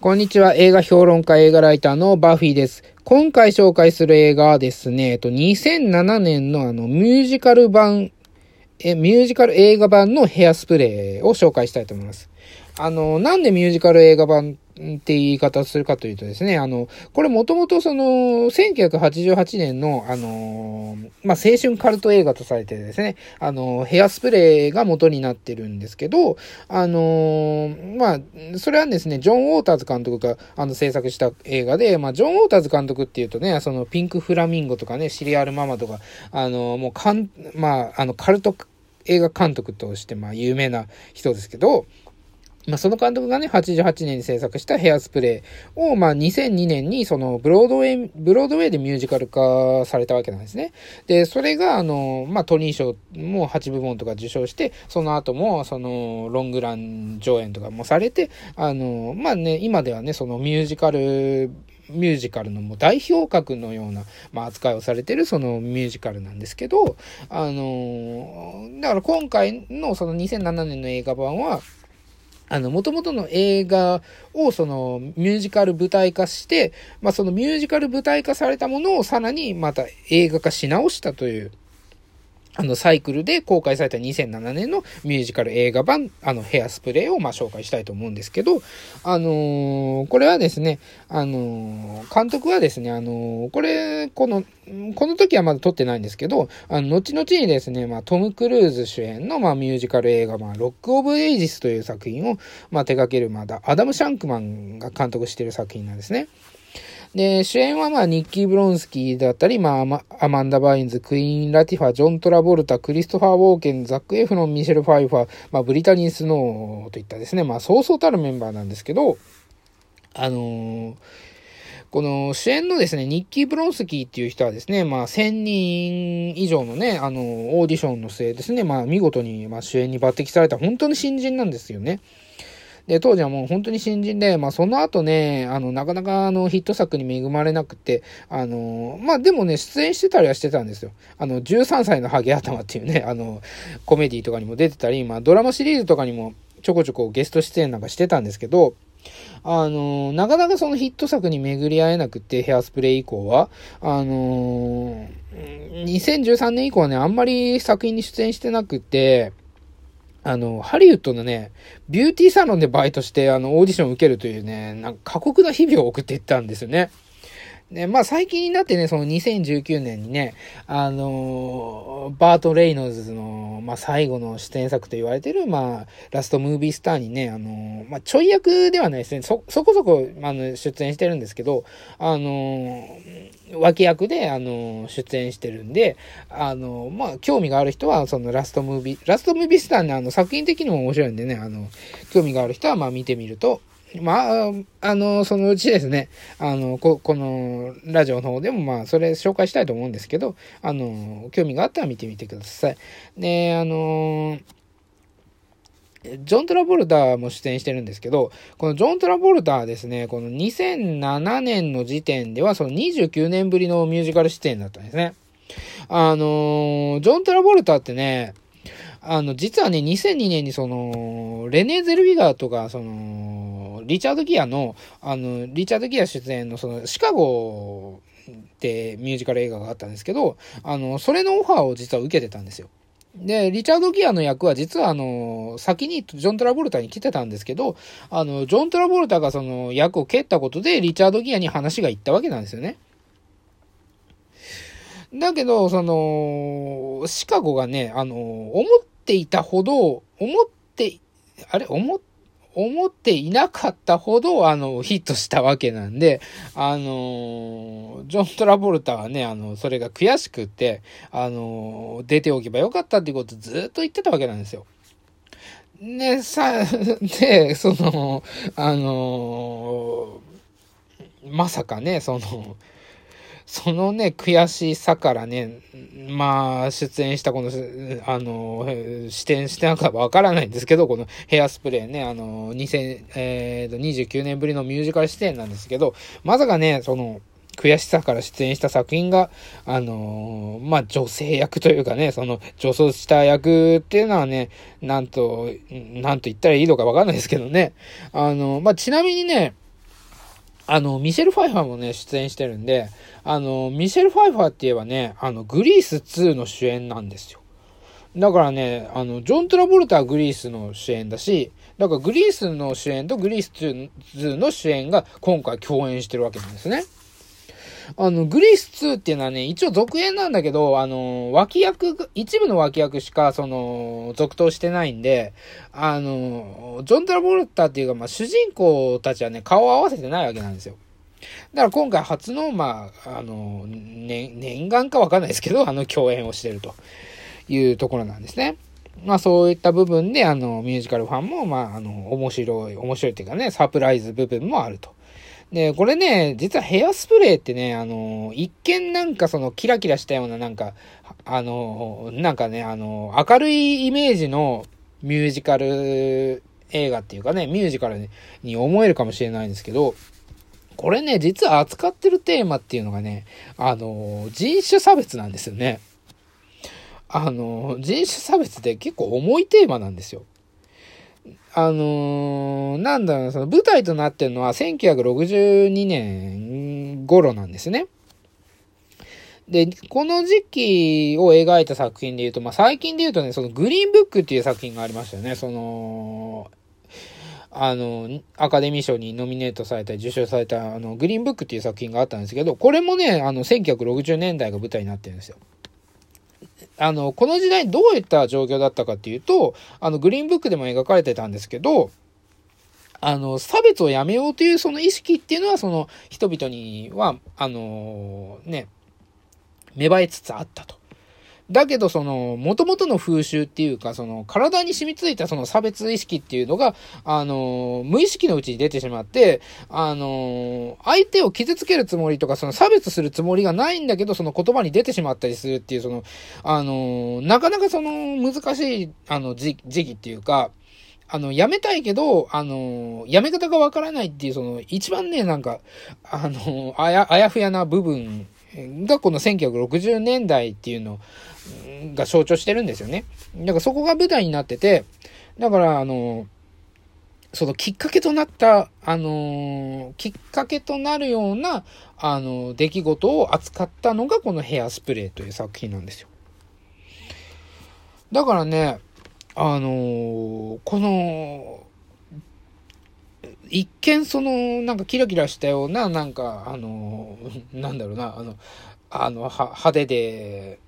こんにちは。映画評論家、映画ライターのバフィーです。今回紹介する映画はですね、えっと、2007年のあの、ミュージカル版、え、ミュージカル映画版のヘアスプレーを紹介したいと思います。あの、なんでミュージカル映画版って言い方するかというとですね、あの、これもともとその、1988年の、あの、まあ、青春カルト映画とされてですね、あの、ヘアスプレーが元になってるんですけど、あの、まあ、それはですね、ジョン・ウォーターズ監督が、あの、制作した映画で、まあ、ジョン・ウォーターズ監督っていうとね、その、ピンク・フラミンゴとかね、シリアル・ママとか、あの、もう、かん、まあ、あの、カルト映画監督として、まあ、有名な人ですけど、まあ、その監督がね、88年に制作したヘアスプレーを、まあ、2002年に、その、ブロードウェイ、ブロードウェイでミュージカル化されたわけなんですね。で、それが、あの、まあ、トニー賞も8部門とか受賞して、その後も、その、ロングラン上演とかもされて、あの、まあね、今ではね、そのミュージカル、ミュージカルのもう代表格のような、まあ、扱いをされてるそのミュージカルなんですけど、あのだから今回のその2007年の映画版は、あの、元々の映画をそのミュージカル舞台化して、まあそのミュージカル舞台化されたものをさらにまた映画化し直したというあの、サイクルで公開された2007年のミュージカル映画版、あの、ヘアスプレーを、ま紹介したいと思うんですけど、あのー、これはですね、あのー、監督はですね、あのー、これ、この、この時はまだ撮ってないんですけど、あの、後々にですね、まあ、トム・クルーズ主演の、まあ、ミュージカル映画、まあ、ロック・オブ・エイジスという作品を、まあ、手掛ける、まだ、アダム・シャンクマンが監督している作品なんですね。で、主演はまあ、ニッキー・ブロンスキーだったり、まあ、アマンダ・バインズ、クイーン・ラティファ、ジョン・トラボルタ、クリストファー・ウォーケン、ザック・エフロン、ミシェル・ファイファー、まあ、ブリタニー・スノーといったですね、まあ、そうそうたるメンバーなんですけど、あのーこの主演のですね、ニッキー・ブロンスキーっていう人はですね、まあ1000人以上のね、あの、オーディションの末ですね、まあ見事に、まあ、主演に抜擢された本当に新人なんですよね。で、当時はもう本当に新人で、まあその後ね、あの、なかなかあのヒット作に恵まれなくて、あの、まあでもね、出演してたりはしてたんですよ。あの、13歳のハゲ頭っていうね、あの、コメディとかにも出てたり、まあドラマシリーズとかにもちょこちょこゲスト出演なんかしてたんですけど、あの、なかなかそのヒット作に巡り合えなくて、ヘアスプレー以降は、あの、2013年以降はね、あんまり作品に出演してなくて、あの、ハリウッドのね、ビューティーサロンでバイトして、あの、オーディションを受けるというね、なんか過酷な日々を送っていったんですよね。ね、まあ最近になってね、その2019年にね、あのー、バート・レイノズの、まあ最後の出演作と言われてる、まあ、ラストムービースターにね、あのー、まあちょい役ではないですね、そ、そこそこ、あの、出演してるんですけど、あのー、脇役で、あの、出演してるんで、あの、まあ、興味がある人は、そのラストムービー、ラストムービースターね、あの、作品的にも面白いんでね、あの、興味がある人は、まあ、見てみるとまあ、あの、そのうちですね、あの、こ、このラジオの方でもまあ、それ紹介したいと思うんですけど、あの、興味があったら見てみてください。で、あの、ジョン・トラボルターも出演してるんですけど、このジョン・トラボルターはですね、この2007年の時点では、その29年ぶりのミュージカル出演だったんですね。あの、ジョン・トラボルターってね、あの、実はね、2002年にその、レネ・ゼルビガーとか、その、リチャード・ギアの、あの、リチャード・ギア出演のその、シカゴってミュージカル映画があったんですけど、あの、それのオファーを実は受けてたんですよ。で、リチャード・ギアの役は実はあの、先にジョン・トラボルタに来てたんですけど、あの、ジョン・トラボルタがその役を蹴ったことで、リチャード・ギアに話が行ったわけなんですよね。だけど、その、シカゴがね、あの、思っていたほど、思って、あれ？思っ、思っていなかったほど、あの、ヒットしたわけなんで、あの、ジョン・トラボルタはね、あの、それが悔しくって、あの、出ておけばよかったっていうことずっと言ってたわけなんですよ。ね、さ、で、その、あの、まさかね、その、そのね、悔しさからね、まあ、出演したこの、あの、視点してなんかわからないんですけど、このヘアスプレーね、あの、2000、えー、29年ぶりのミュージカル出演なんですけど、まさかね、その、悔しさから出演した作品が、あのー、まあ、女性役というかね、その、女装した役っていうのはね、なんと、なんと言ったらいいのかわかんないですけどね。あのー、まあ、ちなみにね、あの、ミシェル・ファイファーもね、出演してるんで、あの、ミシェル・ファイファーって言えばね、あの、グリース2の主演なんですよ。だからね、あの、ジョン・トラボルタはグリースの主演だし、だからグリースの主演とグリース2の主演が今回共演してるわけなんですね。あの、グリース2っていうのはね、一応続編なんだけど、あの、脇役、一部の脇役しか、その、続投してないんで、あの、ジョン・トラボルタっていうか、まあ、主人公たちはね、顔を合わせてないわけなんですよ。だから今回初の、まあ、あの、ね、念願かわかんないですけど、あの、共演をしてるというところなんですね。まあそういった部分で、あの、ミュージカルファンも、まあ、あの、面白い、面白いっていうかね、サプライズ部分もあると。で、これね、実はヘアスプレーってね、あの、一見なんかそのキラキラしたようななんか、あの、なんかね、あの、明るいイメージのミュージカル映画っていうかね、ミュージカルに思えるかもしれないんですけど、これね、実は扱ってるテーマっていうのがね、あの、人種差別なんですよね。あの、人種差別って結構重いテーマなんですよ。あのー、なんだろう、その舞台となってるのは1962年頃なんですね。で、この時期を描いた作品で言うと、まあ、最近で言うとね、そのグリーンブックっていう作品がありましたよね。その、あの、アカデミー賞にノミネートされた受賞された、あの、グリーンブックっていう作品があったんですけど、これもね、あの、1960年代が舞台になってるんですよ。あの、この時代どういった状況だったかっていうと、あの、グリーンブックでも描かれてたんですけど、あの、差別をやめようというその意識っていうのは、その人々には、あの、ね、芽生えつつあったと。だけど、その、元々の風習っていうか、その、体に染みついたその差別意識っていうのが、あの、無意識のうちに出てしまって、あの、相手を傷つけるつもりとか、その差別するつもりがないんだけど、その言葉に出てしまったりするっていう、その、あの、なかなかその、難しい、あの、時期っていうか、あの、やめたいけど、あの、やめ方がわからないっていう、その、一番ね、なんか、あの、あや、あやふやな部分がこの1960年代っていうのが象徴してるんですよね。だからそこが舞台になってて、だからあの、そのきっかけとなった、あのきっかけとなるような、あの出来事を扱ったのがこのヘアスプレーという作品なんですよ。だからね、あのこの、一見その、なんかキラキラしたような、なんか、あの、なんだろうな、あの、あの、は、派手で、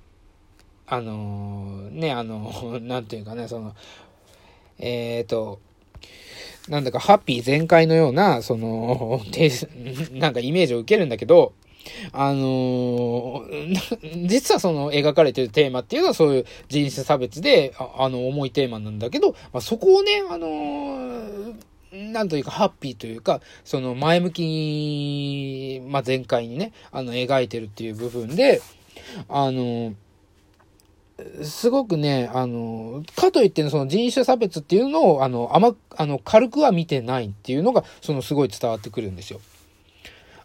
あの、ね、あの、なんていうかね、その、えっ、ー、と、なんだかハッピー全開のような、その、なんかイメージを受けるんだけど、あのー、実はその描かれてるテーマっていうのはそういう人種差別で、ああの、重いテーマなんだけど、まあ、そこをね、あのーなんというか、ハッピーというか、その前向きに、まあ、全開にね、あの、描いてるっていう部分で、あの、すごくね、あの、かといってその人種差別っていうのを、あの、あま、あの、軽くは見てないっていうのが、そのすごい伝わってくるんですよ。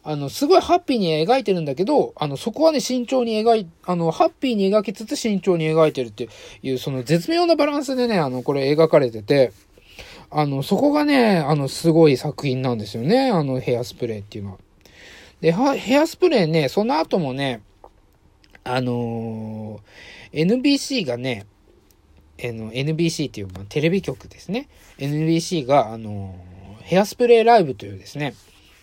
あの、すごいハッピーに描いてるんだけど、あの、そこはね、慎重に描い、あの、ハッピーに描きつつ慎重に描いてるっていう、その絶妙なバランスでね、あの、これ描かれてて、あの、そこがね、あの、すごい作品なんですよね。あの、ヘアスプレーっていうのは。で、ヘアスプレーね、その後もね、あのー、NBC がね、あの、NBC っていう、まあ、テレビ局ですね。NBC が、あのー、ヘアスプレーライブというですね、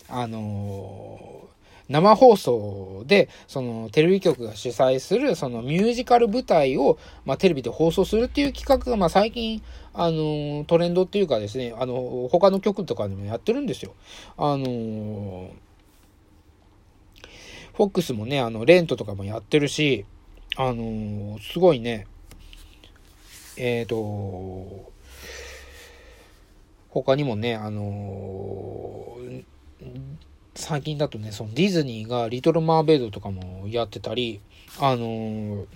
あの生放送で、そのテレビ局が主催する、そのミュージカル舞台を、まあ、テレビで放送するっていう企画が、まあ、最近、あの、トレンドっていうかですね、あの、他の曲とかでもやってるんですよ。あの、フォックスもね、あの、レントとかもやってるし、あの、すごいね、えっ、ー、と、他にもね、あの最近だとね、そのディズニーがリトル・マーベイドとかもやってたり、あのー、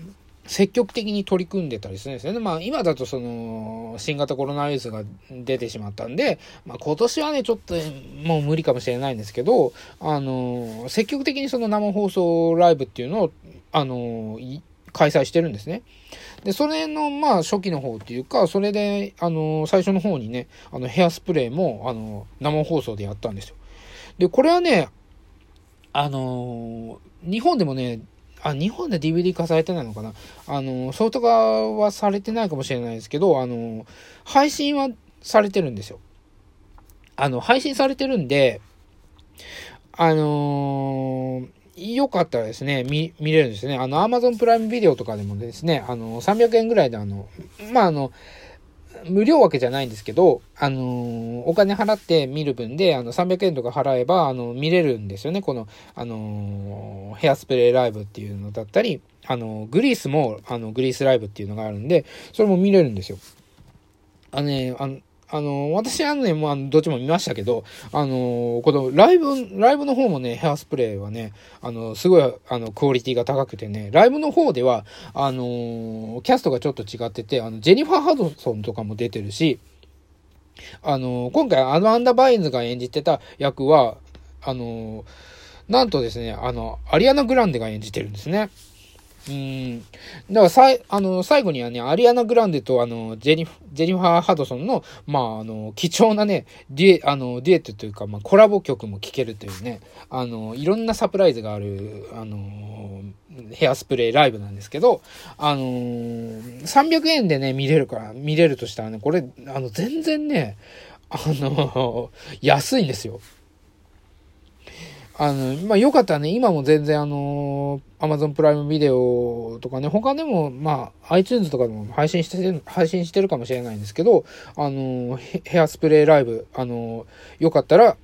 積極的に取り組んでたりするんですよね。まあ今だとその新型コロナウイルスが出てしまったんで、まあ今年はね、ちょっともう無理かもしれないんですけど、あのー、積極的にその生放送ライブっていうのを、あのー、開催してるんですね。で、それの、まあ、初期の方っていうか、それで、あの、最初の方にね、あの、ヘアスプレーも、あの、生放送でやったんですよ。で、これはね、あのー、日本でもね、あ、日本で DVD 化されてないのかな？あの、ソフト化はされてないかもしれないですけど、あの、配信はされてるんですよ。あの、配信されてるんで、あのー、よかったらですね、見、見れるんですね。あの、Amazon プライムビデオとかでもですね、あの、300円ぐらいであの、まあ、あの、無料わけじゃないんですけど、あのー、お金払って見る分で、あの、300円とか払えば、あの、見れるんですよね。この、あのー、ヘアスプレーライブっていうのだったり、あの、グリースも、あの、グリースライブっていうのがあるんで、それも見れるんですよ。あのね、あの、あの、私はね、もうあ、どっちも見ましたけど、あの、このライブ、ライブの方もね、ヘアスプレーはね、あの、すごい、あの、クオリティが高くてね、ライブの方では、あの、キャストがちょっと違ってて、あの、ジェニファー・ハドソンとかも出てるし、あの、今回あのアンダーバインズが演じてた役は、あの、なんとですね、あの、アリアナ・グランデが演じてるんですね。うん。だからさい、あの、最後にはね、アリアナ・グランデとあの、ジェニフ、ジェニファー・ハドソンの、まあ、あの、貴重なね、デュエ、あの、デュエットというか、まあ、コラボ曲も聴けるというね、あの、いろんなサプライズがある、あの、ヘアスプレーライブなんですけど、あの、300円でね、見れるから、見れるとしたらね、これ、あの、全然ね、あの、安いんですよ。あの、まあ、よかったらね、今も全然あの、Amazon プライムビデオとかね、他でも、まあ、iTunes とかでも配信してる、配信してるかもしれないんですけど、あの、ヘアスプレーライブ、あの、よかったら、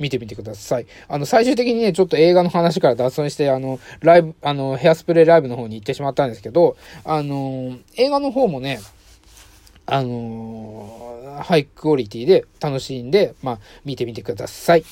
見てみてください。あの、最終的にね、ちょっと映画の話から脱線して、あの、ライブ、あの、ヘアスプレーライブの方に行ってしまったんですけど、あの、映画の方もね、あのハイクオリティで楽しんで、まあ、見てみてください。